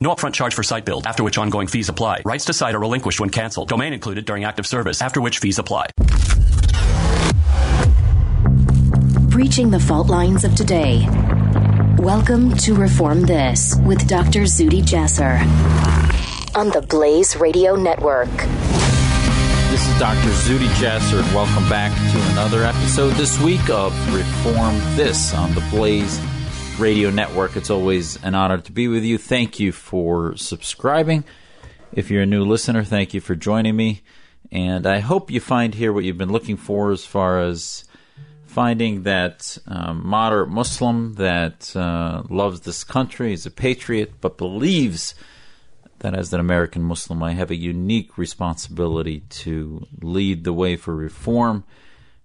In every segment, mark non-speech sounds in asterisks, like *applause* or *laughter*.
No upfront charge for site build, after which ongoing fees apply. Rights to site are relinquished when canceled. Domain included during active service, after which fees apply. Breaching the fault lines of today. Welcome to Reform This with Dr. Zuhdi Jasser on the Blaze Radio Network. This is Dr. Zuhdi Jasser, and welcome back to another episode this week of Reform This on the Blaze Radio Network. It's always an honor to be with you. Thank you for subscribing. If you're a new listener, thank you for joining me. And I hope you find here what you've been looking for as far as finding that um, moderate Muslim that uh, loves this country, is a patriot, but believes that as an American Muslim, I have a unique responsibility to lead the way for reform,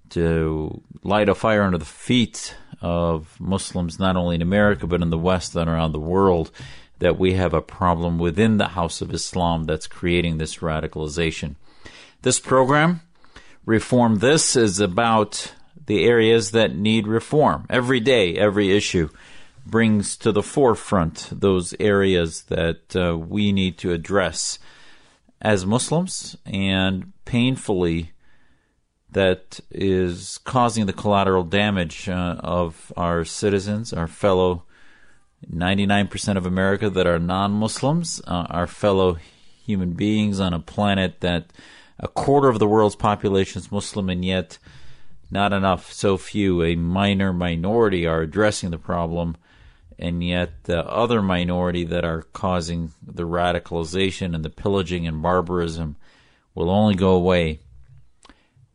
to light a fire under the feet of Muslims, not only in America, but in the West and around the world, that we have a problem within the House of Islam that's creating this radicalization. This program, Reform This, is about the areas that need reform. Every day, every issue brings to the forefront those areas that uh, we need to address as Muslims and painfully that is causing the collateral damage uh, of our citizens, our fellow 99% of America that are non Muslims, uh, our fellow human beings on a planet that a quarter of the world's population is Muslim, and yet not enough, so few, a minor minority are addressing the problem, and yet the other minority that are causing the radicalization and the pillaging and barbarism will only go away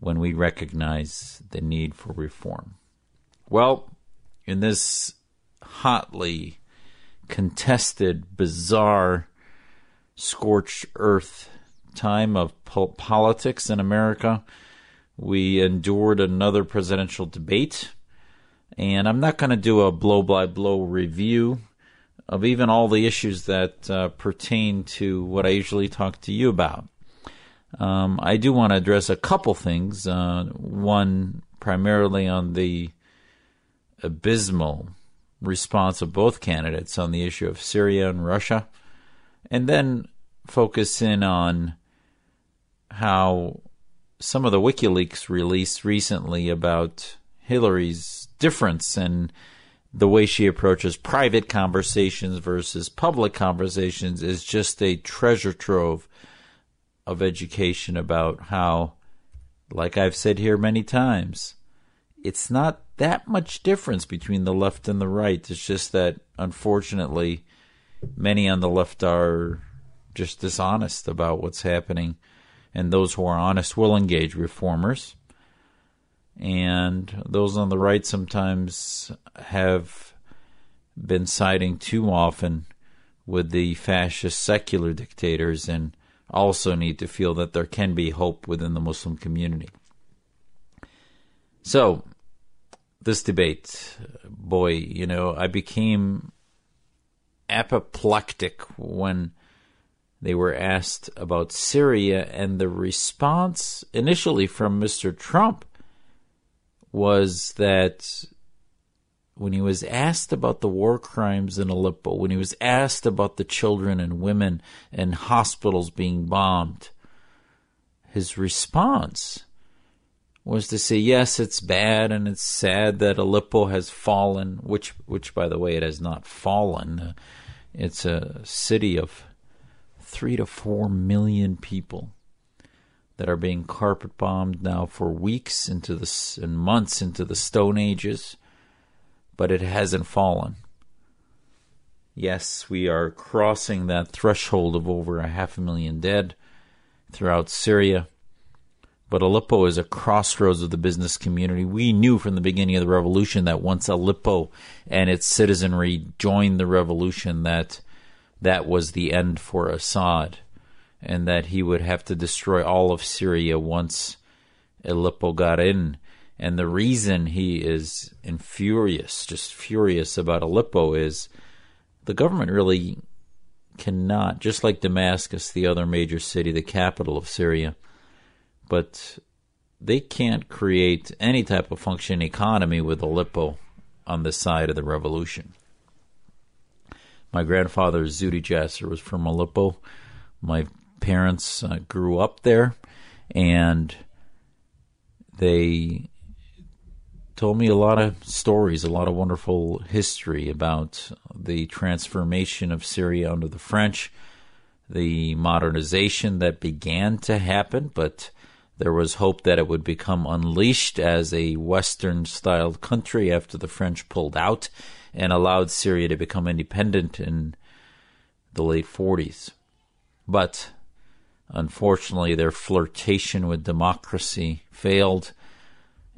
when we recognize the need for reform. Well, in this hotly contested, bizarre, scorched earth time of po- politics in America, we endured another presidential debate. And I'm not going to do a blow by blow review of even all the issues that uh, pertain to what I usually talk to you about. Um, I do want to address a couple things. Uh, one, primarily on the abysmal response of both candidates on the issue of Syria and Russia, and then focus in on how some of the WikiLeaks released recently about Hillary's difference in the way she approaches private conversations versus public conversations is just a treasure trove of education about how, like I've said here many times, it's not that much difference between the left and the right. It's just that, unfortunately, many on the left are just dishonest about what's happening, and those who are honest will engage reformers. And those on the right sometimes have been siding too often with the fascist secular dictators and also need to feel that there can be hope within the Muslim community. So, this debate, boy, you know, I became apoplectic when they were asked about Syria, and the response initially from Mr. Trump was that when he was asked about the war crimes in Aleppo, when he was asked about the children and women and hospitals being bombed, his response was to say, yes, it's bad and it's sad that Aleppo has fallen, which, which by the way, it has not fallen. Uh, it's a city of three to four million people that are being carpet bombed now for weeks into the and months into the Stone Ages, but it hasn't fallen. Yes, we are crossing that threshold of over a half a million dead throughout Syria. But Aleppo is a crossroads of the business community. We knew from the beginning of the revolution that once Aleppo and its citizenry joined the revolution that that was the end for Assad and that he would have to destroy all of Syria once Aleppo got in. And the reason he is infurious, just furious about Aleppo, is the government really cannot, just like Damascus, the other major city, the capital of Syria, but they can't create any type of functioning economy with Aleppo on the side of the revolution. My grandfather, Zuhdi Jasser, was from Aleppo. My parents uh, grew up there, and they told me a lot of stories, a lot of wonderful history about the transformation of Syria under the French, the modernization that began to happen, but there was hope that it would become unleashed as a Western styled country after the French pulled out and allowed Syria to become independent in the late 40s. But unfortunately, their flirtation with democracy failed.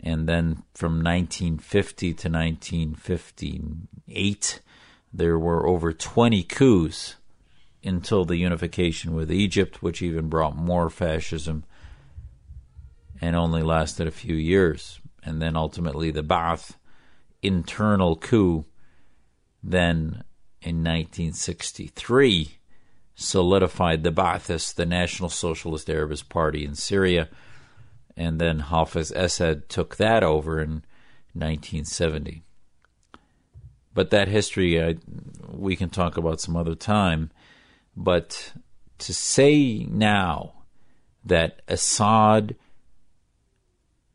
And then from 1950 to 1958, there were over 20 coups until the unification with Egypt, which even brought more fascism and only lasted a few years. And then ultimately the Ba'ath internal coup then in 1963 solidified the Ba'athists, the National Socialist Arabist Party in Syria, and then Hafiz Assad took that over in 1970. But that history we can talk about some other time. But to say now that Assad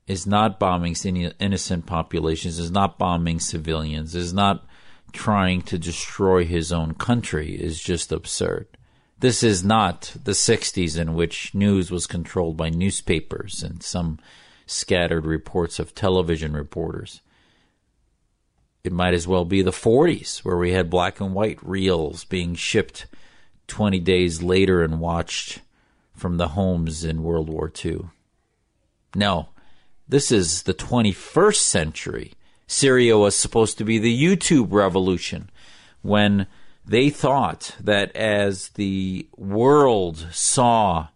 is not bombing innocent populations, is not bombing civilians, is not trying to destroy his own country is just absurd. This is not the 60s in which news was controlled by newspapers and some scattered reports of television reporters. It might as well be the 40s where we had black and white reels being shipped 20 days later and watched from the homes in World War II. No, this is the 21st century Syria was supposed to be the YouTube revolution when they thought that as the world saw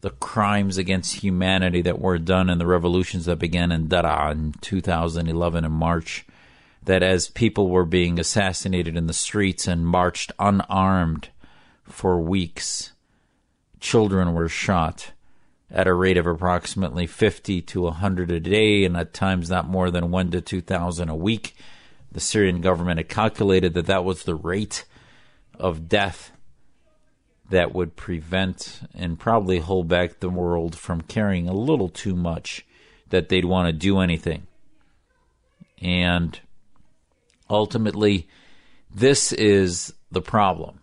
the crimes against humanity that were done in the revolutions that began in Daraa in 2011 in March, that as people were being assassinated in the streets and marched unarmed for weeks, children were shot at a rate of approximately 50 to 100 a day, and at times not more than 1 to 2,000 a week. The Syrian government had calculated that that was the rate of death that would prevent and probably hold back the world from caring a little too much that they'd want to do anything. And ultimately, this is the problem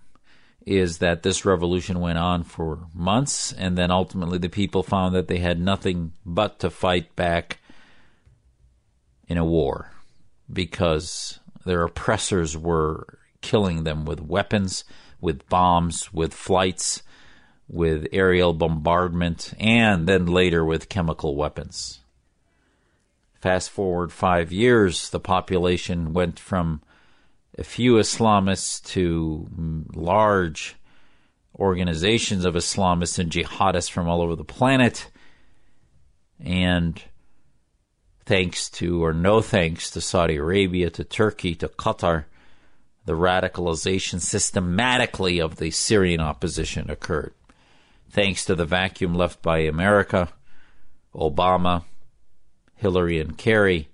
is that this revolution went on for months, and then ultimately the people found that they had nothing but to fight back in a war because their oppressors were killing them with weapons, with bombs, with flights, with aerial bombardment, and then later with chemical weapons. Fast forward five years, the population went from a few Islamists to large organizations of Islamists and jihadists from all over the planet. And thanks to, or no thanks to Saudi Arabia, to Turkey, to Qatar, the radicalization systematically of the Syrian opposition occurred. Thanks to the vacuum left by America, Obama, Hillary, and Kerry,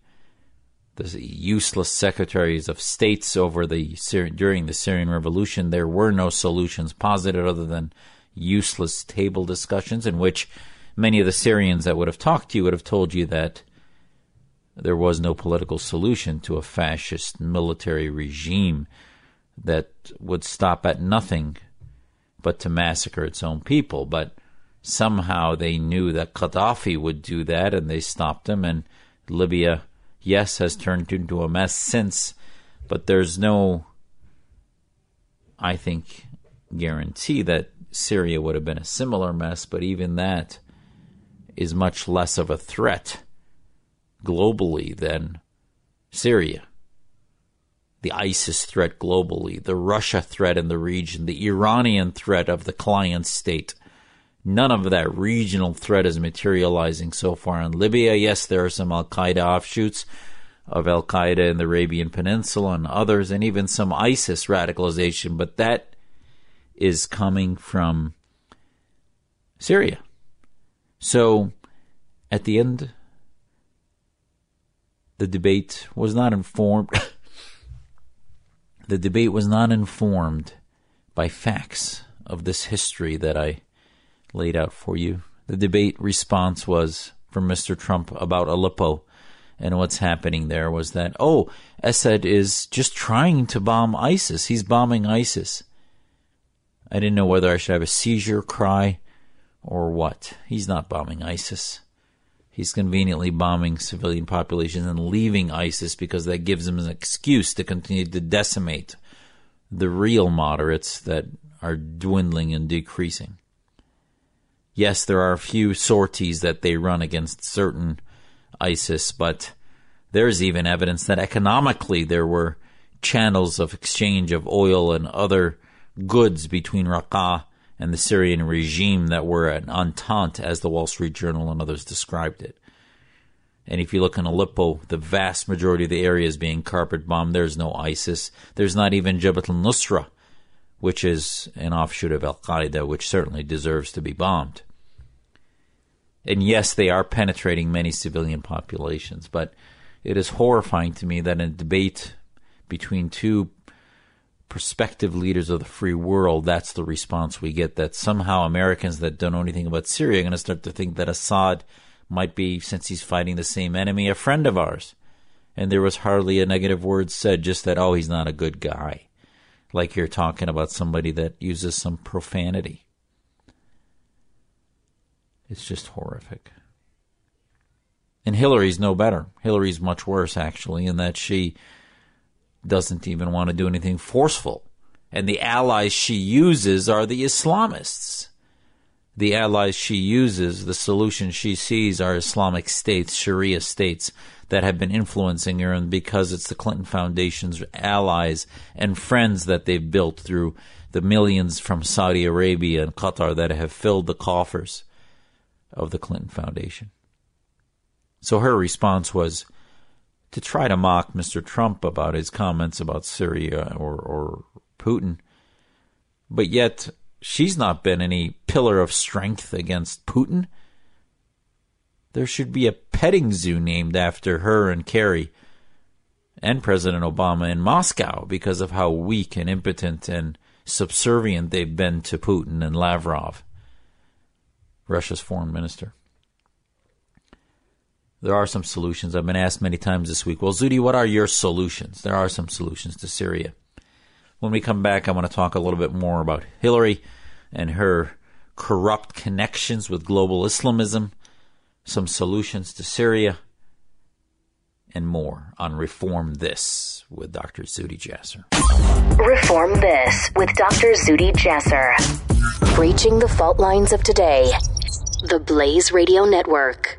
the useless secretaries of states over the during the Syrian revolution, there were no solutions posited other than useless table discussions in which many of the Syrians that would have talked to you would have told you that there was no political solution to a fascist military regime that would stop at nothing but to massacre its own people. But somehow they knew that Gaddafi would do that, and they stopped him. And Libya, yes, has turned into a mess since, but there's no, I think, guarantee that Syria would have been a similar mess. But even that is much less of a threat globally than Syria. The ISIS threat globally, the Russia threat in the region, the Iranian threat of the client state. None of that regional threat is materializing so far in Libya. Yes, there are some Al Qaeda offshoots of Al Qaeda in the Arabian Peninsula and others, and even some ISIS radicalization, but that is coming from Syria. So, at the end, the debate was not informed. *coughs* the debate was not informed by facts of this history that I laid out for you. The debate response was from Mr. Trump about Aleppo and what's happening there was that, oh, Assad is just trying to bomb ISIS. He's bombing ISIS. I didn't know whether I should have a seizure cry or what. He's not bombing ISIS. He's conveniently bombing civilian populations and leaving ISIS because that gives him an excuse to continue to decimate the real moderates that are dwindling and decreasing. Yes, there are a few sorties that they run against certain ISIS, but there's even evidence that economically there were channels of exchange of oil and other goods between Raqqa and the Syrian regime that were an entente, as the Wall Street Journal and others described it. And if you look in Aleppo, the vast majority of the area is being carpet bombed. There's no ISIS. There's not even Jabhat al-Nusra, which is an offshoot of Al-Qaeda, which certainly deserves to be bombed. And yes, they are penetrating many civilian populations, but it is horrifying to me that in a debate between two prospective leaders of the free world, that's the response we get. That somehow Americans that don't know anything about Syria are going to start to think that Assad might be, since he's fighting the same enemy, a friend of ours. And there was hardly a negative word said, just that, oh, he's not a good guy. Like you're talking about somebody that uses some profanity. It's just horrific. And Hillary's no better. Hillary's much worse, actually, in that she doesn't even want to do anything forceful. And the allies she uses are the Islamists. The allies she uses, the solution she sees are Islamic states, Sharia states that have been influencing her, and because it's the Clinton Foundation's allies and friends that they've built through the millions from Saudi Arabia and Qatar that have filled the coffers of the Clinton Foundation. So her response was to try to mock Mr. Trump about his comments about Syria or, or Putin. But yet, she's not been any pillar of strength against Putin. There should be a petting zoo named after her and Kerry and President Obama in Moscow because of how weak and impotent and subservient they've been to Putin and Lavrov, Russia's foreign minister. There are some solutions. I've been asked many times this week, well, Zuhdi, what are your solutions? There are some solutions to Syria. When we come back, I want to talk a little bit more about Hillary and her corrupt connections with global Islamism, some solutions to Syria, and more on Reform This with Dr. Zuhdi Jasser. Reform This with Dr. Zuhdi Jasser. Breaching the fault lines of today. The Blaze Radio Network.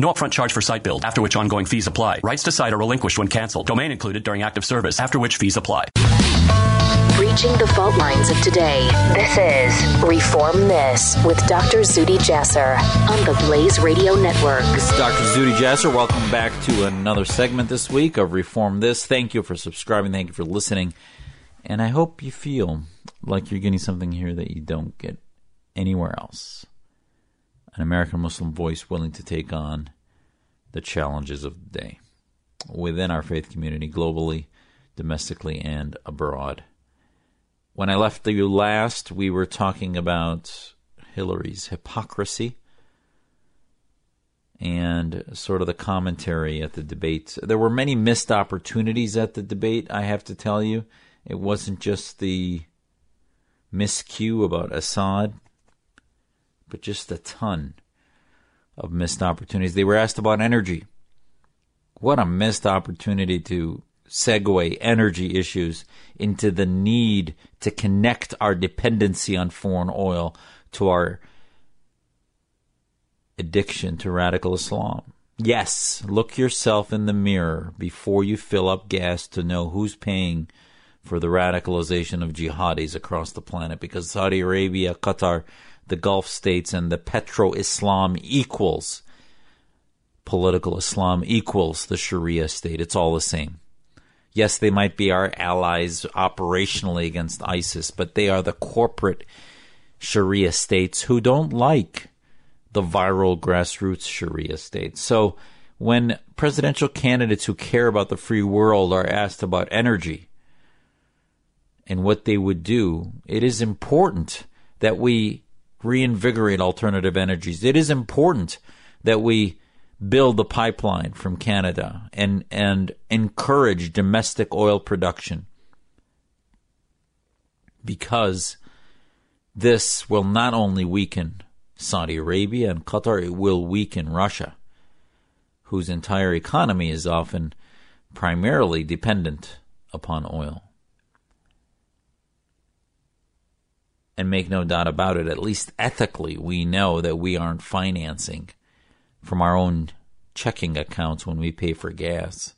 No upfront charge for site build, after which ongoing fees apply. Rights to site are relinquished when canceled. Domain included during active service, after which fees apply. Breaching the fault lines of today. This is Reform This with Dr. Zuhdi Jasser on the Blaze Radio Network. This is Dr. Zuhdi Jasser. Welcome back to another segment this week of Reform This. Thank you for subscribing. Thank you for listening. And I hope you feel like you're getting something here that you don't get anywhere else. An American Muslim voice willing to take on the challenges of the day within our faith community, globally, domestically, and abroad. When I left you last, we were talking about Hillary's hypocrisy and sort of the commentary at the debate. There were many missed opportunities at the debate, I have to tell you. It wasn't just the miscue about Assad, but just a ton of missed opportunities. They were asked about energy. What a missed opportunity to segue energy issues into the need to connect our dependency on foreign oil to our addiction to radical Islam. Yes, look yourself in the mirror before you fill up gas to know who's paying for the radicalization of jihadis across the planet because Saudi Arabia, Qatar, the Gulf states, and the petro Islam equals political Islam equals the Sharia state. It's all the same. Yes, they might be our allies operationally against ISIS, but they are the corporate Sharia states who don't like the viral grassroots Sharia states. So when presidential candidates who care about the free world are asked about energy and what they would do, it is important that we reinvigorate alternative energies. It is important that we build the pipeline from Canada and and encourage domestic oil production because this will not only weaken Saudi Arabia and Qatar, it will weaken Russia, whose entire economy is often primarily dependent upon oil. And make no doubt about it, at least ethically, we know that we aren't financing from our own checking accounts when we pay for gas.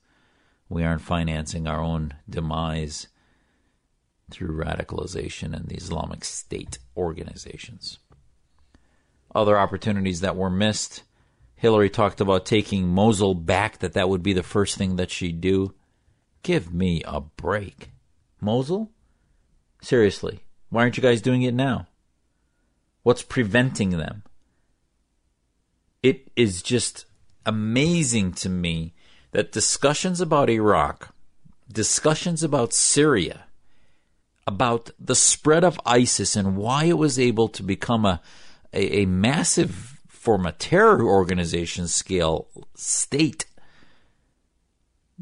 We aren't financing our own demise through radicalization and the Islamic State organizations. Other opportunities that were missed. Hillary talked about taking Mosul back, that that would be the first thing that she'd do. Give me a break. Mosul? Seriously, why aren't you guys doing it now? What's preventing them? It is just amazing to me that discussions about Iraq, discussions about Syria, about the spread of ISIS and why it was able to become a, a, a massive, from a terror organization scale, state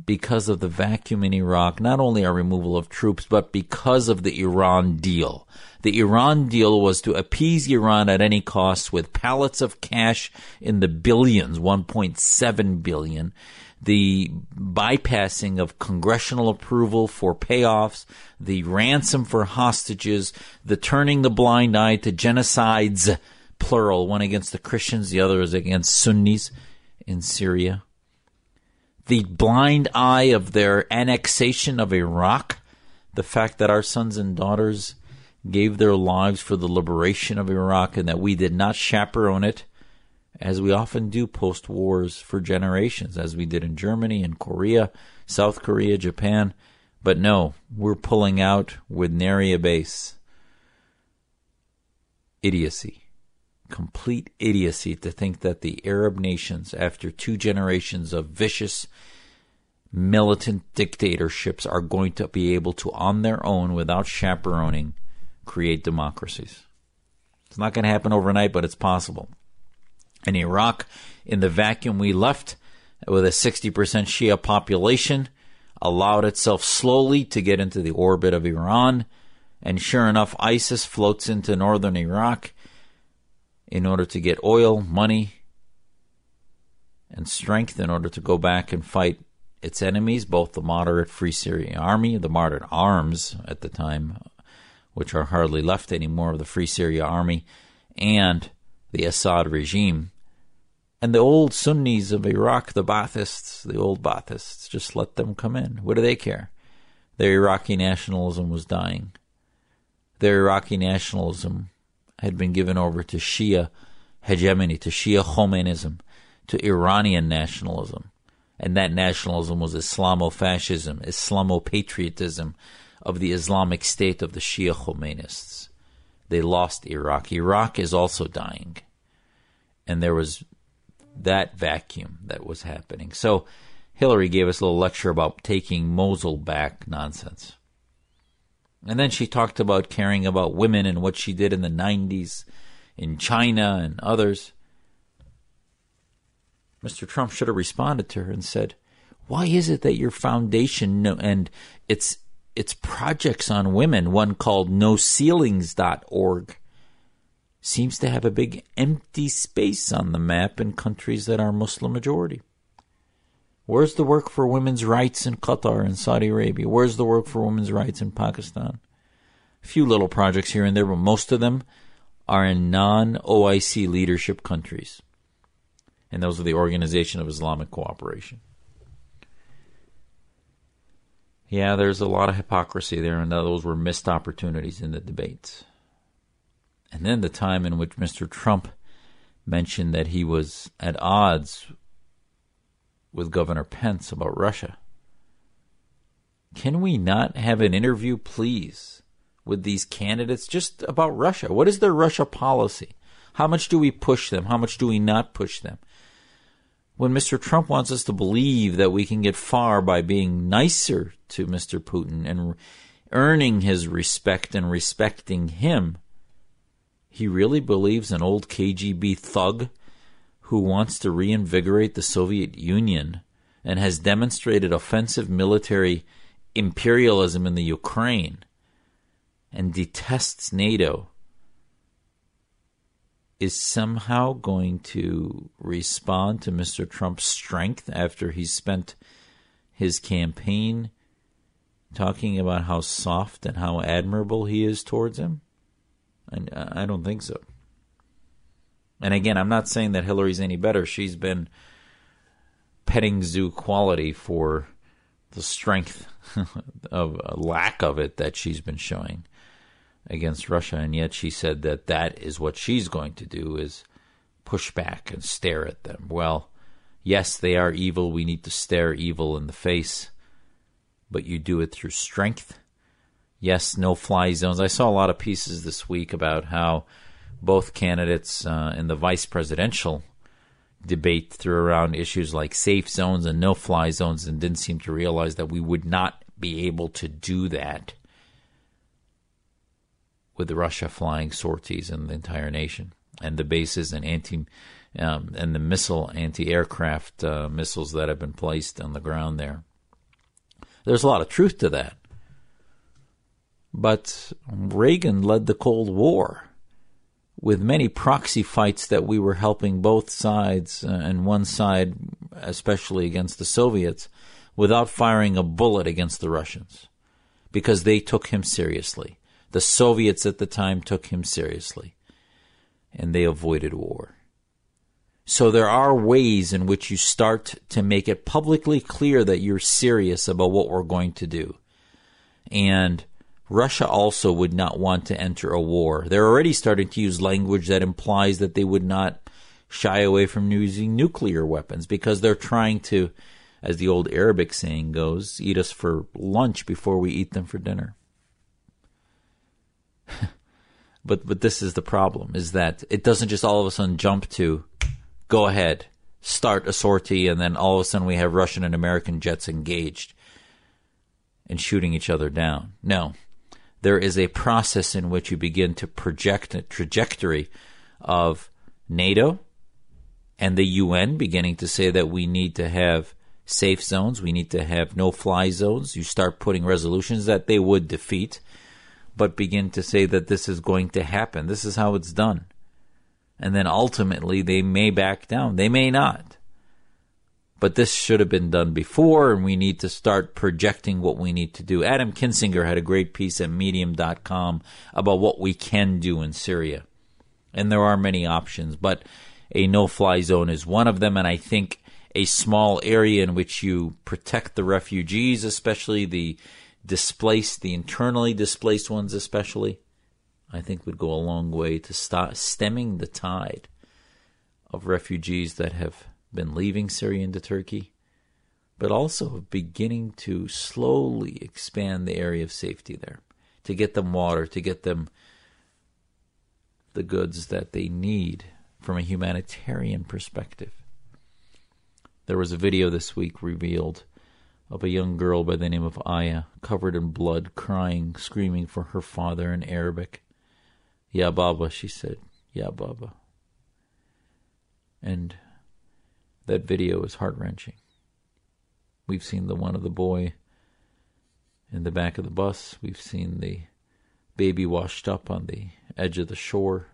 because of the vacuum in Iraq, not only our removal of troops, but because of the Iran deal. The Iran deal was to appease Iran at any cost with pallets of cash in the billions, 1.7 billion, the bypassing of congressional approval for payoffs, the ransom for hostages, the turning the blind eye to genocides, plural, one against the Christians, the other is against Sunnis in Syria. The blind eye of their annexation of Iraq, the fact that our sons and daughters gave their lives for the liberation of Iraq and that we did not chaperone it, as we often do post wars for generations, as we did in Germany and Korea, South Korea, Japan. But no, we're pulling out with nary a base. Idiocy. Complete idiocy to think that the Arab nations, after two generations of vicious, militant dictatorships, are going to be able to, on their own, without chaperoning, create democracies. It's not going to happen overnight, but it's possible. And Iraq, in the vacuum we left with a 60% Shia population, allowed itself slowly to get into the orbit of Iran. And sure enough, ISIS floats into northern Iraq in order to get oil, money, and strength in order to go back and fight its enemies, both the moderate Free Syrian Army, the moderate arms at the time which are hardly left anymore of the Free Syria Army, and the Assad regime And the old Sunnis of Iraq, the Baathists, the old Baathists, just let them come in. What do they care? Their Iraqi nationalism was dying. Their Iraqi nationalism had been given over to Shia hegemony, to Shia Khomeinism, to Iranian nationalism. And that nationalism was Islamo-fascism, Islamo-patriotism of the Islamic State of the Shia Khomeinists. They lost Iraq. Iraq is also dying. And there was that vacuum that was happening. So Hillary gave us a little lecture about taking Mosul back nonsense. And then she talked about caring about women and what she did in the 90s in China and others. Mr. Trump should have responded to her and said, "Why is it that your foundation and its its projects on women, one called NoCeilings.org, seems to have a big empty space on the map in countries that are Muslim majority. Where's the work for women's rights in Qatar and Saudi Arabia? Where's the work for women's rights in Pakistan? A few little projects here and there, but most of them are in non OIC leadership countries. And those are the Organization of Islamic Cooperation. Yeah, there's a lot of hypocrisy there, and those were missed opportunities in the debates. And then the time in which Mr. Trump mentioned that he was at odds with Governor Pence about Russia. Can we not have an interview, please, with these candidates just about Russia? What is their Russia policy? How much do we push them? How much do we not push them? When Mr. Trump wants us to believe that we can get far by being nicer to Mr. Putin and earning his respect and respecting him, he really believes an old KGB thug who wants to reinvigorate the Soviet Union and has demonstrated offensive military imperialism in the Ukraine and detests NATO is somehow going to respond to Mr. Trump's strength after he spent his campaign talking about how soft and how admirable he is towards him? I, I don't think so. And again, I'm not saying that Hillary's any better. She's been petting zoo quality for the strength *laughs* of uh, lack of it that she's been showing against Russia, and yet she said that that is what she's going to do is push back and stare at them. Well, yes, they are evil. We need to stare evil in the face, but you do it through strength yes, no fly zones. I saw a lot of pieces this week about how both candidates uh, in the vice presidential debate threw around issues like safe zones and no fly zones and didn't seem to realize that we would not be able to do that with Russia flying sorties in the entire nation and the bases and anti um, and the missile anti-aircraft uh, missiles that have been placed on the ground there. There's a lot of truth to that. But Reagan led the Cold War with many proxy fights that we were helping both sides, uh, and one side especially against the Soviets, without firing a bullet against the Russians because they took him seriously. The Soviets at the time took him seriously and they avoided war. So there are ways in which you start to make it publicly clear that you're serious about what we're going to do. And Russia also would not want to enter a war. They're already starting to use language that implies that they would not shy away from using nuclear weapons because they're trying to, as the old Arabic saying goes, eat us for lunch before we eat them for dinner. *laughs* but but this is the problem is that it doesn't just all of a sudden jump to go ahead, start a sortie and then all of a sudden we have Russian and American jets engaged and shooting each other down. No there is a process in which you begin to project a trajectory of NATO and the UN beginning to say that we need to have safe zones, we need to have no fly zones. You start putting resolutions that they would defeat, but begin to say that this is going to happen. This is how it's done. And then ultimately they may back down. They may not but this should have been done before, and we need to start projecting what we need to do. Adam Kinzinger had a great piece at medium.com about what we can do in Syria. And there are many options, but a no-fly zone is one of them, and I think a small area in which you protect the refugees, especially the displaced, the internally displaced ones, especially, I think would go a long way to stemming the tide of refugees that have been leaving Syria into Turkey, but also beginning to slowly expand the area of safety there, to get them water, to get them the goods that they need from a humanitarian perspective. There was a video this week revealed of a young girl by the name of Aya, covered in blood, crying, screaming for her father in Arabic. Ya Baba, she said. Ya Baba. And that video is heart wrenching. We've seen the one of the boy in the back of the bus. We've seen the baby washed up on the edge of the shore.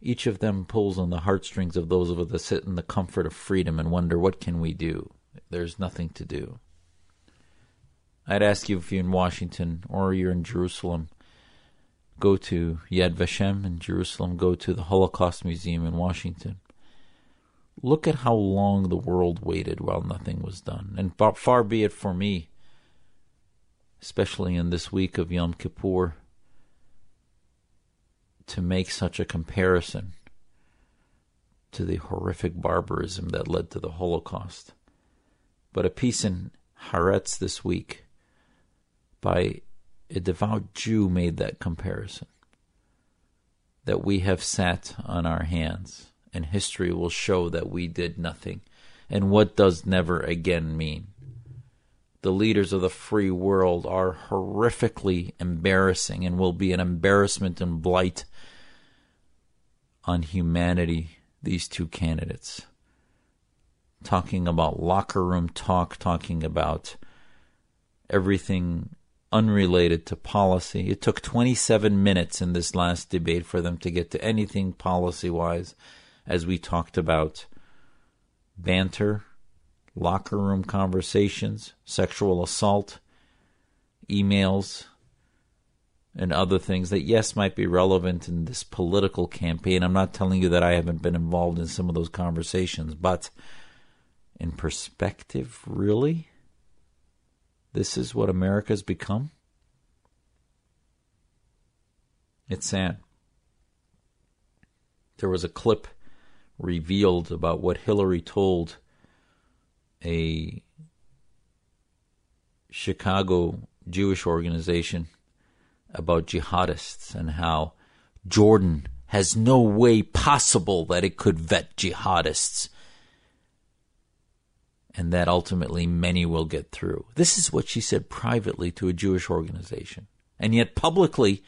Each of them pulls on the heartstrings of those of us that sit in the comfort of freedom and wonder, what can we do? There's nothing to do. I'd ask you if you're in Washington or you're in Jerusalem, go to Yad Vashem in Jerusalem, go to the Holocaust Museum in Washington. Look at how long the world waited while nothing was done. And far, be it for me, especially in this week of Yom Kippur, to make such a comparison to the horrific barbarism that led to the Holocaust. But a piece in Haaretz this week by a devout Jew made that comparison. That we have sat on our hands, and history will show that we did nothing. And what does never again mean? The leaders of the free world are horrifically embarrassing and will be an embarrassment and blight on humanity, these two candidates. Talking about locker room talk, talking about everything unrelated to policy. It took 27 minutes in this last debate for them to get to anything policy wise, as we talked about banter, locker room conversations, sexual assault, emails, and other things that, yes, might be relevant in this political campaign. I'm not telling you that I haven't been involved in some of those conversations, but in perspective, really? This is what America's become? It's sad. There was a clip revealed about what Hillary told a Chicago Jewish organization about jihadists and how Jordan has no way possible that it could vet jihadists and that ultimately many will get through. This is what she said privately to a Jewish organization. And yet publicly,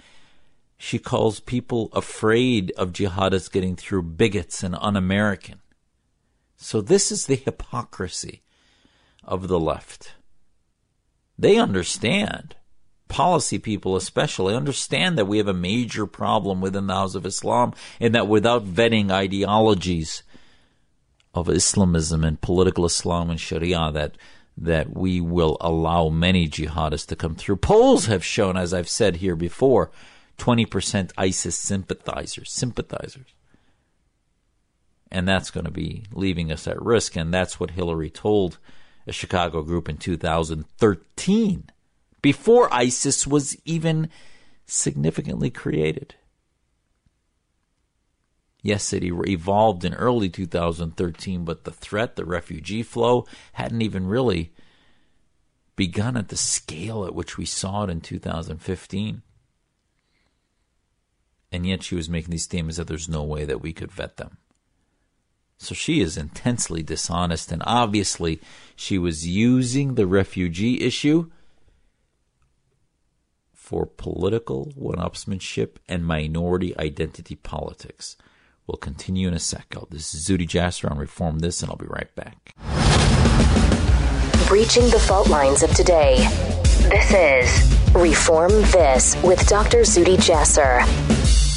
she calls people afraid of jihadists getting through bigots and un American. So this is the hypocrisy of the left. They understand, policy people especially, understand that we have a major problem within the House of Islam and that without vetting ideologies, of Islamism and political Islam and Sharia that that we will allow many jihadists to come through. Polls have shown, as I've said here before, 20% ISIS sympathizers, sympathizers. And that's going to be leaving us at risk. And that's what Hillary told a Chicago group in 2013, before ISIS was even significantly created. Yes, it evolved in early 2013, but the threat, the refugee flow, hadn't even really begun at the scale at which we saw it in 2015. And yet she was making these statements that there's no way that we could vet them. So she is intensely dishonest, and obviously she was using the refugee issue for political one upsmanship and minority identity politics. We'll continue in a sec. This is Zuhdi Jasser on Reform This, and I'll be right back. Breaching the fault lines of today. This is Reform This with Dr. Zuhdi Jasser.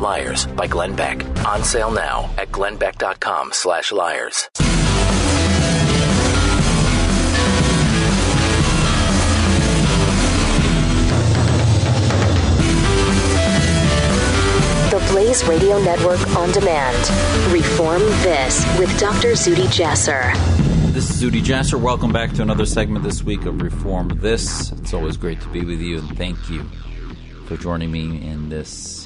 Liars by Glenn Beck. On sale now at glennbeck.com slash liars. The Blaze Radio Network on demand. Reform This with Dr. Zuhdi Jasser. This is Zuhdi Jasser. Welcome back to another segment this week of Reform This. It's always great to be with you, and thank you for joining me in this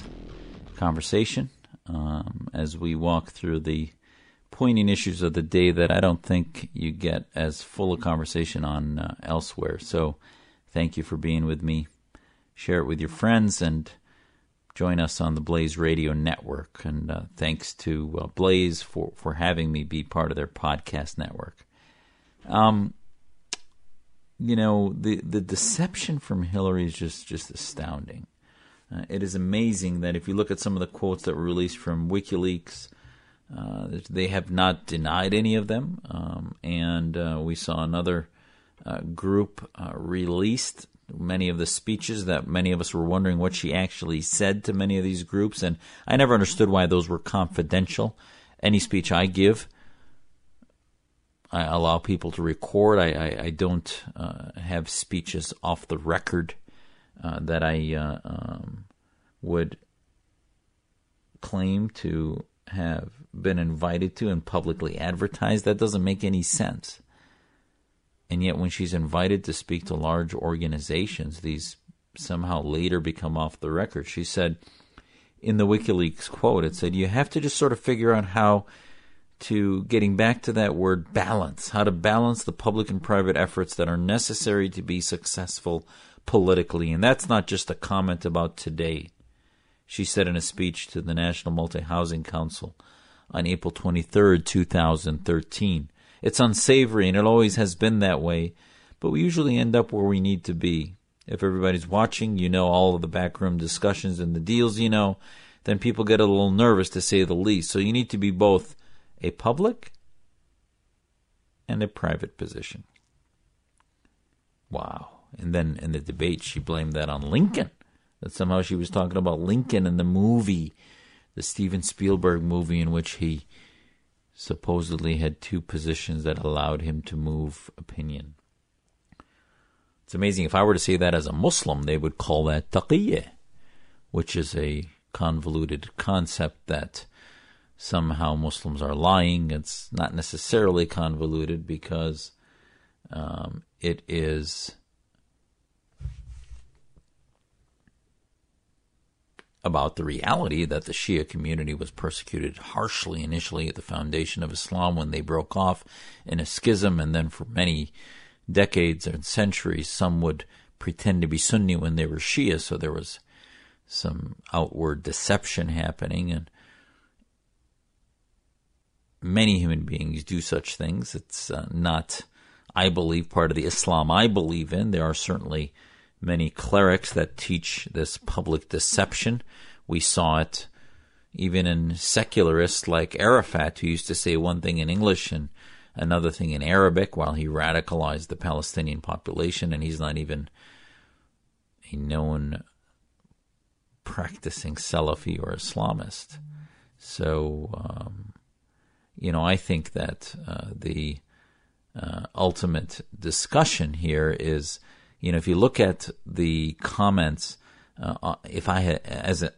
conversation um, as we walk through the poignant issues of the day that I don't think you get as full a conversation on uh, elsewhere. So, thank you for being with me. Share it with your friends and join us on the Blaze Radio Network. And uh, thanks to uh, Blaze for, for having me be part of their podcast network. Um, you know, the, the deception from Hillary is just, just astounding. Uh, it is amazing that if you look at some of the quotes that were released from WikiLeaks, uh, they have not denied any of them. Um, and uh, we saw another uh, group uh, released many of the speeches that many of us were wondering what she actually said to many of these groups. And I never understood why those were confidential. Any speech I give, I allow people to record. I, I, I don't uh, have speeches off the record uh, that I uh, um, would claim to have been invited to and publicly advertised. That doesn't make any sense. And yet, when she's invited to speak to large organizations, these somehow later become off the record. She said in the WikiLeaks quote, it said, You have to just sort of figure out how to getting back to that word balance, how to balance the public and private efforts that are necessary to be successful politically. And that's not just a comment about today. She said in a speech to the National Multi Housing Council on April 23, 2013. It's unsavory and it always has been that way, but we usually end up where we need to be. If everybody's watching, you know all of the backroom discussions and the deals you know, then people get a little nervous to say the least. So you need to be both a public and a private position. Wow. And then in the debate, she blamed that on Lincoln. That somehow she was talking about Lincoln in the movie, the Steven Spielberg movie, in which he supposedly had two positions that allowed him to move opinion. It's amazing. If I were to say that as a Muslim, they would call that taqiyya, which is a convoluted concept that somehow Muslims are lying. It's not necessarily convoluted because um, it is about the reality that the Shia community was persecuted harshly initially at the foundation of Islam when they broke off in a schism, and then for many decades and centuries, some would pretend to be Sunni when they were Shia, so there was some outward deception happening, and many human beings do such things. It's uh, not, I believe, part of the Islam I believe in. There are certainly many clerics that teach this public deception. We saw it even in secularists like Arafat, who used to say one thing in English and another thing in Arabic while he radicalized the Palestinian population, and he's not even a known practicing Salafi or Islamist. So, um, you know, I think that uh, the uh, ultimate discussion here is you know, if you look at the comments, uh, uh if I had, as a,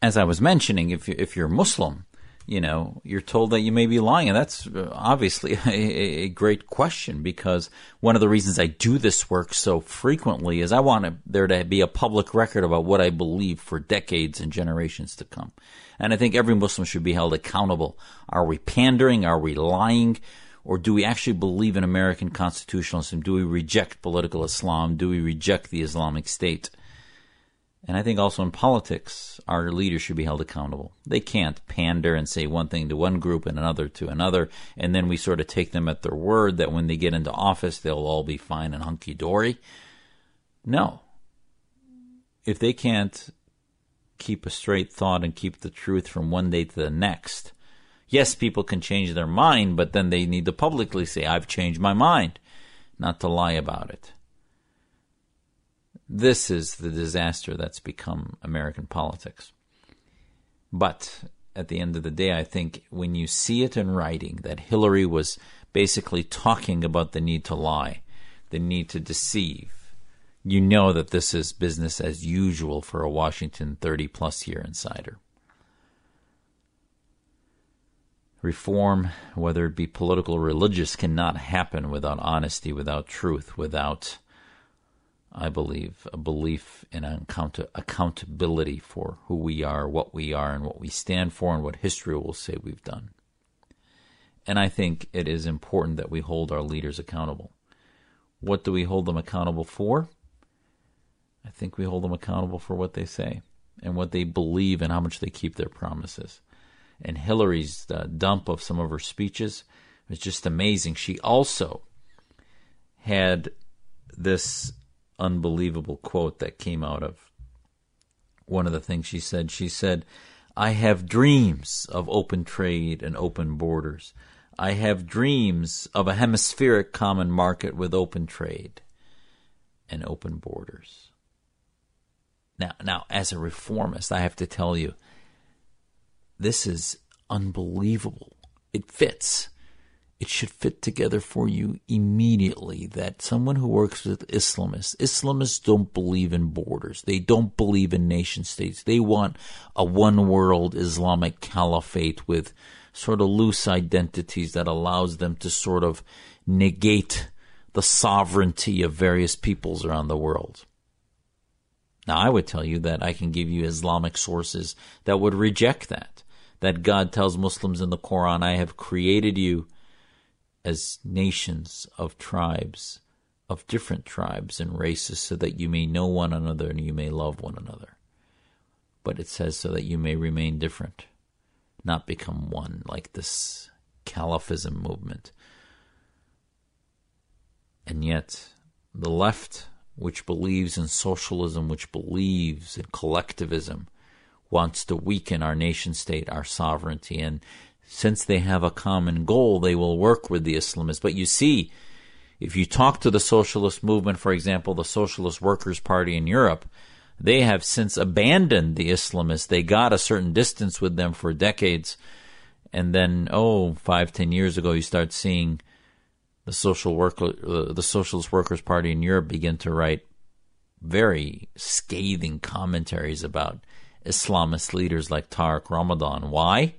as I was mentioning, if you, if you're Muslim, you know, you're told that you may be lying, and that's uh, obviously *laughs* a, a, great question because one of the reasons I do this work so frequently is I want there to be a public record about what I believe for decades and generations to come. And I think every Muslim should be held accountable. Are we pandering? Are we lying? Or do we actually believe in American constitutionalism? Do we reject political Islam? Do we reject the Islamic State? And I think also in politics, our leaders should be held accountable. They can't pander and say one thing to one group and another to another, and then we sort of take them at their word that when they get into office, they'll all be fine and hunky dory. No. If they can't keep a straight thought and keep the truth from one day to the next, yes, people can change their mind, but then they need to publicly say, I've changed my mind, not to lie about it. This is the disaster that's become American politics. But at the end of the day, I think when you see it in writing that Hillary was basically talking about the need to lie, the need to deceive, you know that this is business as usual for a Washington 30 plus year insider. Reform, whether it be political or religious, cannot happen without honesty, without truth, without I believe, a belief in account- accountability for who we are, what we are, and what we stand for, and what history will say we've done. And I think it is important that we hold our leaders accountable. What do we hold them accountable for? I think we hold them accountable for what they say and what they believe and how much they keep their promises. And Hillary's uh, dump of some of her speeches was just amazing. She also had this unbelievable quote that came out of one of the things she said. She said, I have dreams of open trade and open borders. I have dreams of a hemispheric common market with open trade and open borders. Now, now, as a reformist, I have to tell you, this is unbelievable. It fits it should fit together for you immediately that someone who works with Islamists, Islamists don't believe in borders. They don't believe in nation states. They want a one world Islamic caliphate with sort of loose identities that allows them to sort of negate the sovereignty of various peoples around the world. Now, I would tell you that I can give you Islamic sources that would reject that. That God tells Muslims in the Quran, I have created you as nations of tribes, of different tribes and races, so that you may know one another and you may love one another. But it says so that you may remain different, not become one like this Caliphism movement. And yet, the left, which believes in socialism, which believes in collectivism, wants to weaken our nation state, our sovereignty, and since they have a common goal, they will work with the Islamists. But you see, if you talk to the socialist movement, for example, the Socialist Workers' Party in Europe, they have since abandoned the Islamists. They got a certain distance with them for decades. And then, oh, five, ten years ago, you start seeing the social worker, the Socialist Workers' Party in Europe begin to write very scathing commentaries about Islamist leaders like Tariq Ramadan. Why?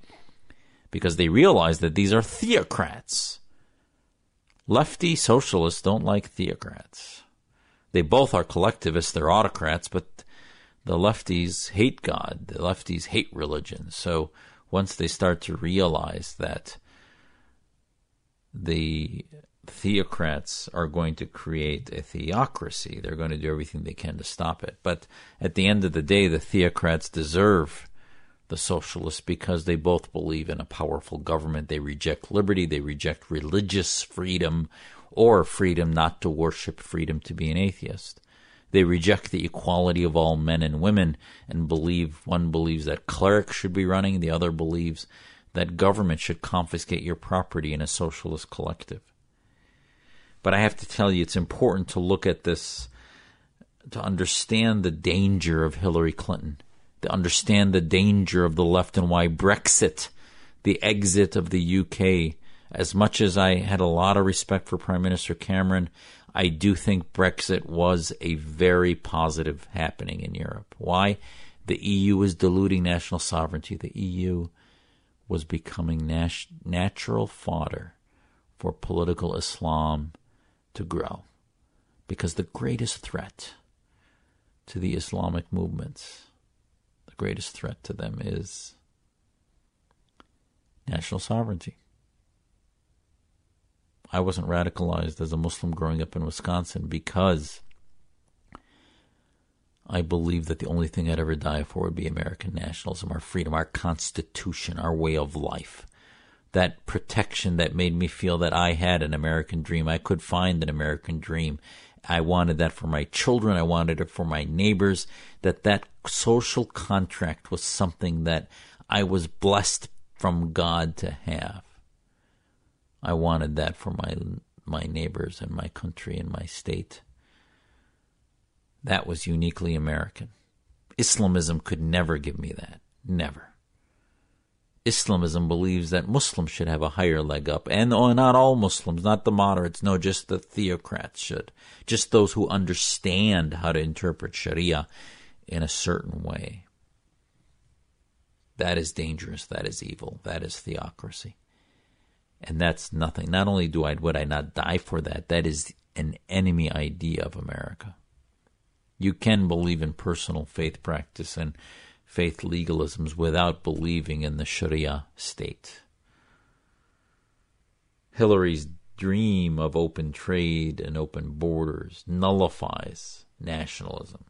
because they realize that these are theocrats. Lefty socialists don't like theocrats. They both are collectivists, they're autocrats, but the lefties hate God, the lefties hate religion. So once they start to realize that the theocrats are going to create a theocracy, they're going to do everything they can to stop it. But at the end of the day, the theocrats deserve the socialists because they both believe in a powerful government. They reject liberty, they reject religious freedom or freedom not to worship, freedom to be an atheist. They reject the equality of all men and women and believe one believes that clerics should be running, the other believes that government should confiscate your property in a socialist collective. But I have to tell you, it's important to look at this to understand the danger of Hillary Clinton to understand the danger of the left and why Brexit, the exit of the UK, as much as I had a lot of respect for Prime Minister Cameron, I do think Brexit was a very positive happening in Europe. Why? The EU is diluting national sovereignty. The EU was becoming nat- natural fodder for political Islam to grow. Because the greatest threat to the Islamic movements the greatest threat to them is national sovereignty. I wasn't radicalized as a Muslim growing up in Wisconsin because I believe that the only thing I'd ever die for would be American nationalism, our freedom, our constitution, our way of life. That protection that made me feel that I had an American dream. I could find an American dream. I wanted that for my children. I wanted it for my neighbors. That that social contract was something that I was blessed from God to have. I wanted that for my my neighbors and my country and my state. That was uniquely American. Islamism could never give me that. Never. Islamism believes that Muslims should have a higher leg up, and oh, not all Muslims, not the moderates, no, just the theocrats should. Just those who understand how to interpret Sharia in a certain way. That is dangerous. That is evil. That is theocracy. And that's nothing. Not only do I would I not die for that, that is an enemy idea of America. You can believe in personal faith practice and faith legalisms without believing in the Sharia state. Hillary's dream of open trade and open borders nullifies nationalism.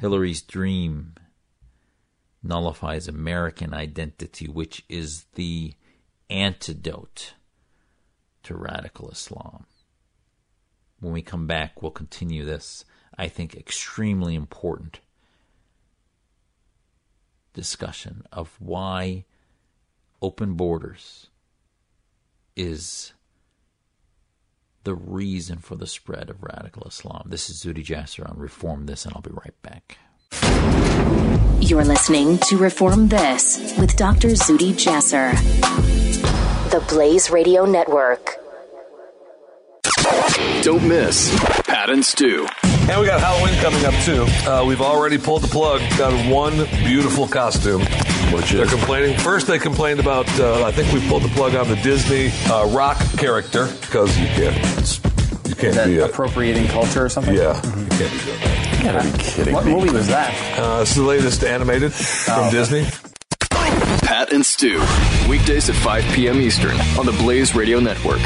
Hillary's dream nullifies American identity, which is the antidote to radical Islam. When we come back, we'll continue this, I think, extremely important discussion of why open borders is the reason for the spread of radical Islam. This is Zuhdi Jasser on Reform This, and I'll be right back. You're listening to Reform This with Dr. Zuhdi Jasser, the Blaze Radio Network. Don't miss Pat and Stu. And we got Halloween coming up too. Uh, we've already pulled the plug. Got one beautiful costume. Which They're is complaining. First, they complained about. Uh, I think we pulled the plug on the Disney uh, rock character because you can't. It's, you can't that be a, appropriating culture or something? Yeah, you can't be doing that. You gotta be kidding What me. movie was that? Uh, it's the latest animated from okay. Disney. Pat and Stu. Weekdays at 5 p.m. Eastern on the Blaze Radio Network.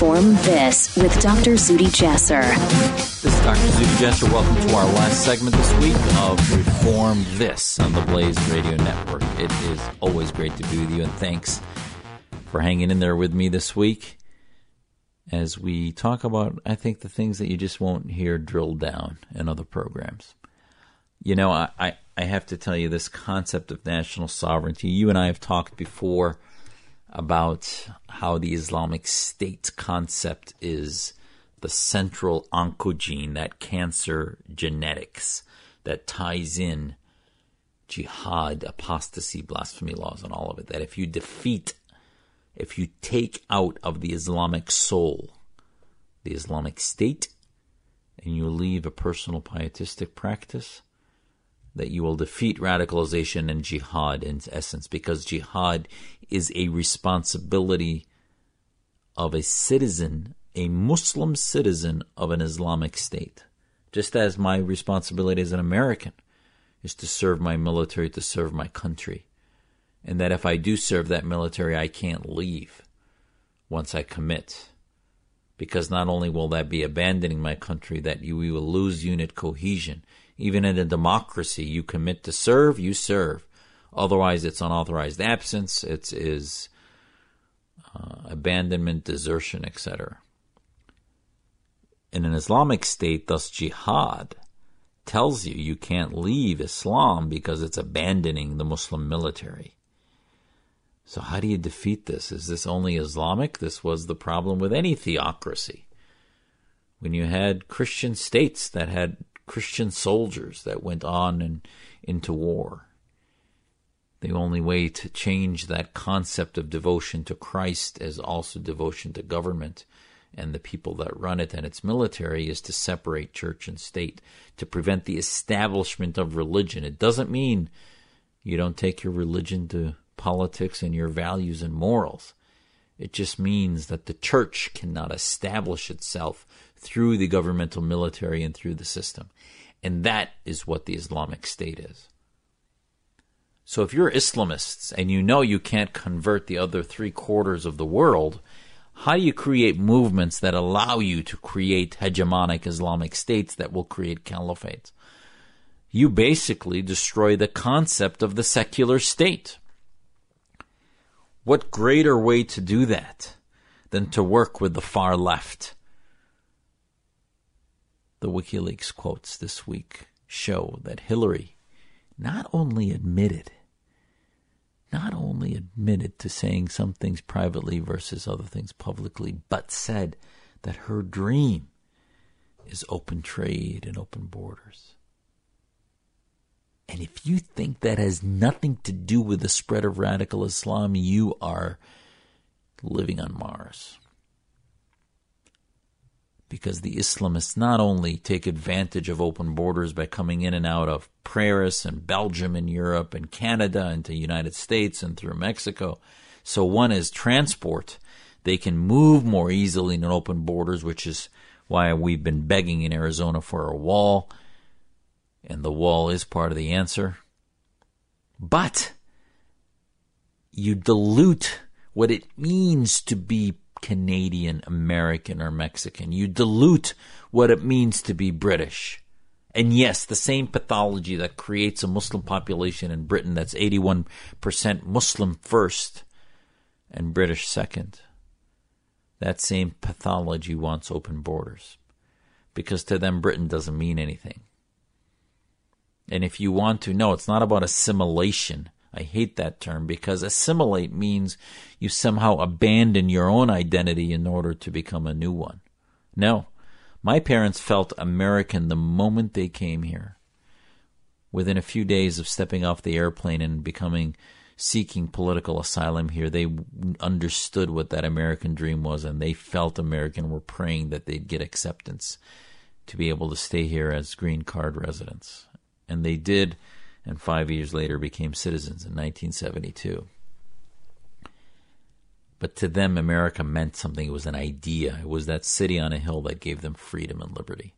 Reform This with Dr. Zuhdi Jasser. This is Dr. Zuhdi Jasser. Welcome to our last segment this week of Reform This on the Blaze Radio Network. It is always great to be with you, and thanks for hanging in there with me this week as we talk about, I think, the things that you just won't hear drilled down in other programs. You know, I, I, I have to tell you this concept of national sovereignty. You and I have talked before about how the Islamic State concept is the central oncogene, that cancer genetics that ties in jihad, apostasy, blasphemy laws, and all of it. That if you defeat, if you take out of the Islamic soul the Islamic State and you leave a personal pietistic practice, that you will defeat radicalization and jihad in essence, because jihad is a responsibility of a citizen, a Muslim citizen of an Islamic state. Just as my responsibility as an American is to serve my military, to serve my country. And that if I do serve that military, I can't leave once I commit. Because not only will that be abandoning my country, that you, we will lose unit cohesion. Even in a democracy, you commit to serve, you serve. Otherwise, it's unauthorized absence, it is uh, abandonment, desertion, etc. In an Islamic state, thus jihad tells you you can't leave Islam because it's abandoning the Muslim military. So, how do you defeat this? Is this only Islamic? This was the problem with any theocracy. When you had Christian states that had Christian soldiers that went on and into war. The only way to change that concept of devotion to Christ as also devotion to government and the people that run it and its military is to separate church and state, to prevent the establishment of religion. It doesn't mean you don't take your religion to politics and your values and morals. It just means that the church cannot establish itself through the governmental military and through the system. And that is what the Islamic State is. So if you're Islamists and you know you can't convert the other three quarters of the world, how do you create movements that allow you to create hegemonic Islamic states that will create caliphates? You basically destroy the concept of the secular state. What greater way to do that than to work with the far left? The WikiLeaks quotes this week show that Hillary not only admitted, not only admitted to saying some things privately versus other things publicly, but said that her dream is open trade and open borders. And if you think that has nothing to do with the spread of radical Islam, you are living on Mars because the Islamists not only take advantage of open borders by coming in and out of Paris and Belgium and Europe and Canada into the United States and through Mexico. So one is transport. They can move more easily in open borders, which is why we've been begging in Arizona for a wall. And the wall is part of the answer. But you dilute what it means to be Canadian, American, or Mexican. You dilute what it means to be British. And yes, the same pathology that creates a Muslim population in Britain that's 81% Muslim first and British second. That same pathology wants open borders. Because to them, Britain doesn't mean anything. And if you want to, no, it's not about assimilation. I hate that term because assimilate means you somehow abandon your own identity in order to become a new one. No. My parents felt American the moment they came here. Within a few days of stepping off the airplane and becoming seeking political asylum here, they understood what that American dream was and they felt American, were praying that they'd get acceptance to be able to stay here as green card residents. And they did and five years later became citizens in 1972. But to them, America meant something. It was an idea. It was that city on a hill that gave them freedom and liberty.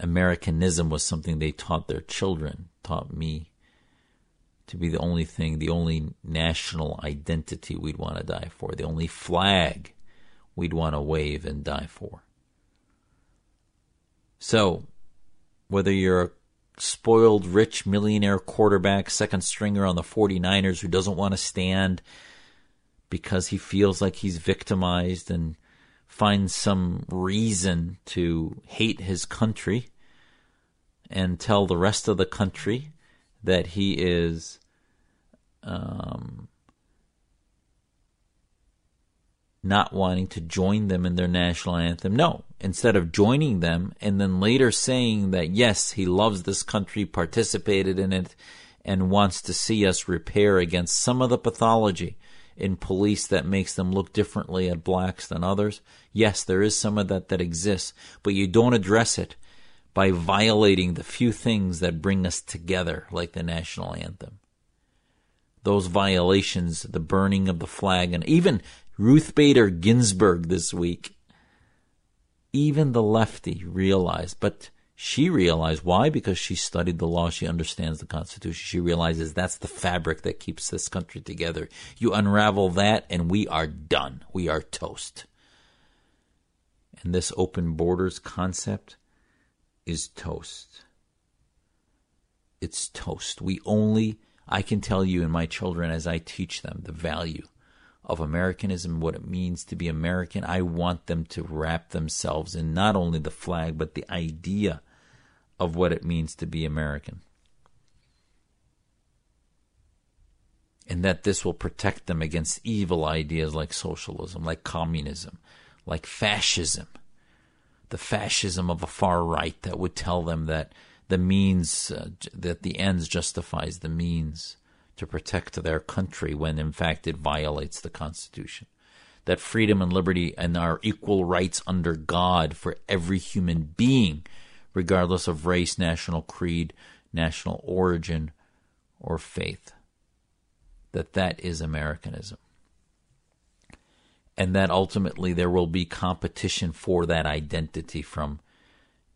Americanism was something they taught their children, taught me to be the only thing, the only national identity we'd want to die for, the only flag we'd want to wave and die for. So, whether you're a spoiled, rich, millionaire quarterback, second stringer on the 49ers who doesn't want to stand because he feels like he's victimized and finds some reason to hate his country and tell the rest of the country that he is um, not wanting to join them in their national anthem. No, instead of joining them and then later saying that yes, he loves this country, participated in it, and wants to see us repair against some of the pathology in police that makes them look differently at blacks than others. Yes, there is some of that that exists, but you don't address it by violating the few things that bring us together, like the national anthem. Those violations, the burning of the flag, and even Ruth Bader Ginsburg this week. Even the lefty realized, but she realized why? Because she studied the law, she understands the Constitution. She realizes that's the fabric that keeps this country together. You unravel that, and we are done. We are toast. And this open borders concept is toast. It's toast. We only, I can tell you and my children as I teach them the value of Americanism, what it means to be American. I want them to wrap themselves in not only the flag, but the idea of what it means to be American. And that this will protect them against evil ideas like socialism, like communism, like fascism. The fascism of a far right that would tell them that the means, uh, that the ends justifies the means to protect their country when in fact it violates the Constitution. That freedom and liberty and our equal rights under God for every human being, regardless of race, national creed, national origin, or faith. That that is Americanism. And that ultimately there will be competition for that identity from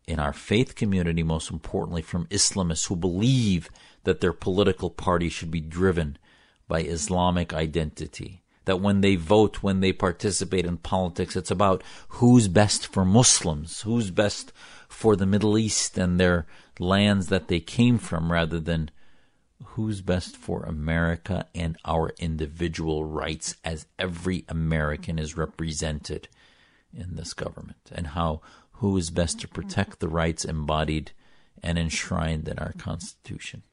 in our faith community, most importantly from Islamists who believe that their political party should be driven by Islamic identity. That when they vote, when they participate in politics, it's about who's best for Muslims, who's best for the Middle East and their lands that they came from, rather than who's best for America and our individual rights as every American is represented in this government, and how who is best to protect the rights embodied and enshrined in our Constitution.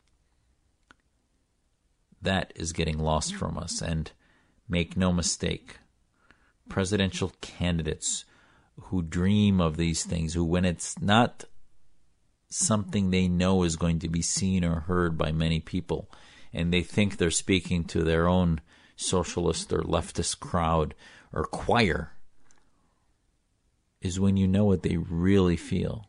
That is getting lost from us, and make no mistake, presidential candidates who dream of these things, who, when it's not something they know is going to be seen or heard by many people, and they think they're speaking to their own socialist or leftist crowd or choir, is when you know what they really feel.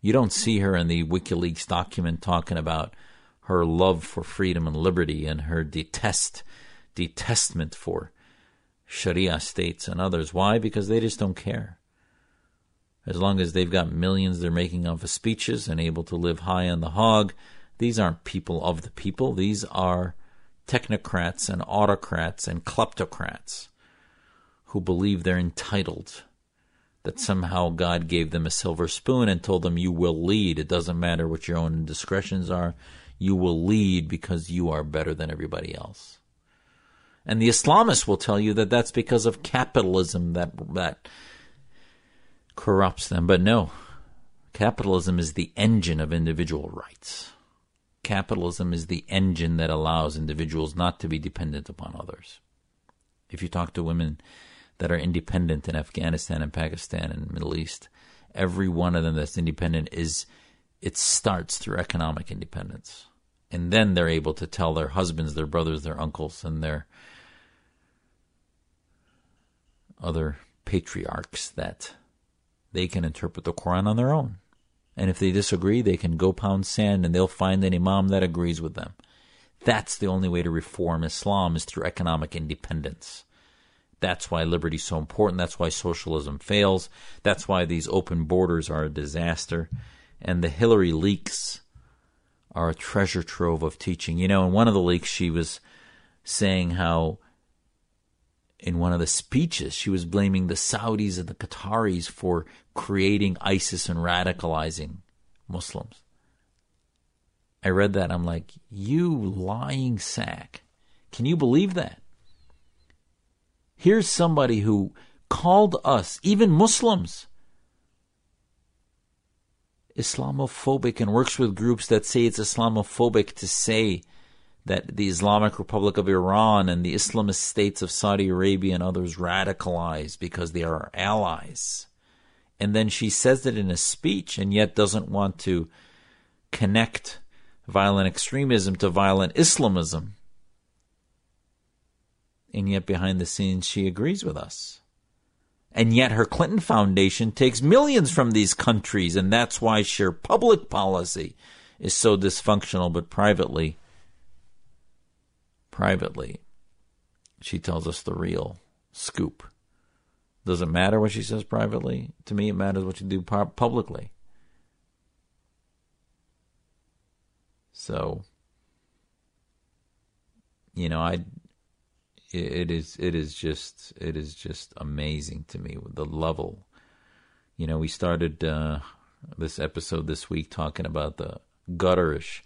You don't see her in the WikiLeaks document talking about her love for freedom and liberty and her detest detestment for Sharia states and others. Why? Because they just don't care. As long as they've got millions they're making off of speeches and able to live high on the hog, these aren't people of the people. These are technocrats and autocrats and kleptocrats who believe they're entitled that somehow God gave them a silver spoon and told them, You will lead. It doesn't matter what your own indiscretions are. You will lead because you are better than everybody else. And the Islamists will tell you that that's because of capitalism that, that corrupts them. But no, capitalism is the engine of individual rights. Capitalism is the engine that allows individuals not to be dependent upon others. If you talk to women that are independent in Afghanistan and Pakistan and Middle East, every one of them that's independent is it starts through economic independence. And then they're able to tell their husbands, their brothers, their uncles, and their other patriarchs that they can interpret the Quran on their own. And if they disagree, they can go pound sand and they'll find an imam that agrees with them. That's the only way to reform Islam is through economic independence. That's why liberty is so important. That's why socialism fails. That's why these open borders are a disaster. And the Hillary leaks are a treasure trove of teaching. You know, in one of the leaks, she was saying how in one of the speeches, she was blaming the Saudis and the Qataris for creating ISIS and radicalizing Muslims. I read that. I'm like, you lying sack. Can you believe that? Here's somebody who called us, even Muslims, Islamophobic and works with groups that say it's Islamophobic to say that the Islamic Republic of Iran and the Islamist states of Saudi Arabia and others radicalize because they are our allies. And then she says it in a speech and yet doesn't want to connect violent extremism to violent Islamism. And yet behind the scenes she agrees with us. And yet her Clinton Foundation takes millions from these countries, and that's why sheer public policy is so dysfunctional, but privately privately, she tells us the real scoop. Doesn't matter what she says privately. To me, it matters what you do publicly. So, you know, I it is it is just it is just amazing to me the level. You know, we started uh, this episode this week talking about the gutterish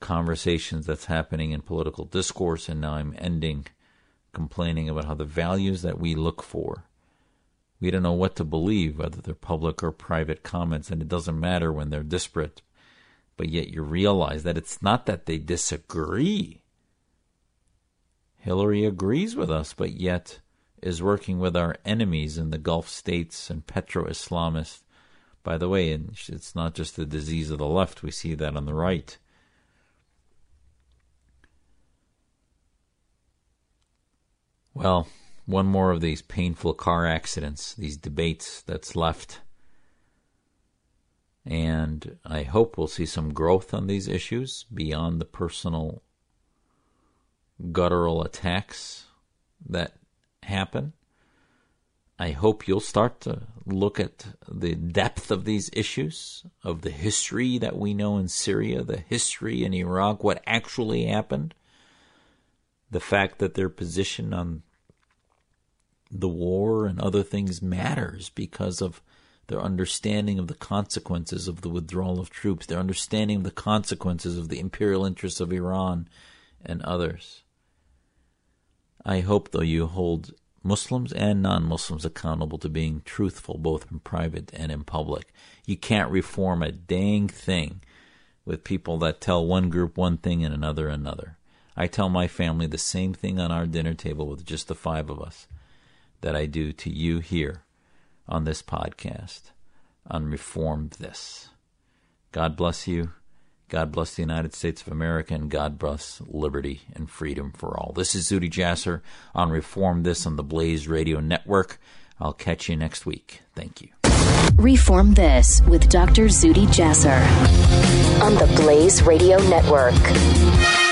conversations that's happening in political discourse, and now I'm ending complaining about how the values that we look for, we don't know what to believe, whether they're public or private comments, and it doesn't matter when they're disparate, but yet you realize that it's not that they disagree. Hillary agrees with us, but yet is working with our enemies in the Gulf states and petro Islamists. By the way, it's not just the disease of the left, we see that on the right. Well, one more of these painful car accidents, these debates that's left. And I hope we'll see some growth on these issues beyond the personal guttural attacks that happen. I hope you'll start to look at the depth of these issues, of the history that we know in Syria, the history in Iraq, what actually happened, the fact that their position on the war and other things matters because of their understanding of the consequences of the withdrawal of troops, their understanding of the consequences of the imperial interests of Iran and others. I hope, though, you hold Muslims and non Muslims accountable to being truthful both in private and in public. You can't reform a dang thing with people that tell one group one thing and another another. I tell my family the same thing on our dinner table with just the five of us that I do to you here on this podcast on Reform This. God bless you. God bless the United States of America and God bless liberty and freedom for all. This is Zuhdi Jasser on Reform This on the Blaze Radio Network. I'll catch you next week. Thank you. Reform This with Dr. Zuhdi Jasser on the Blaze Radio Network.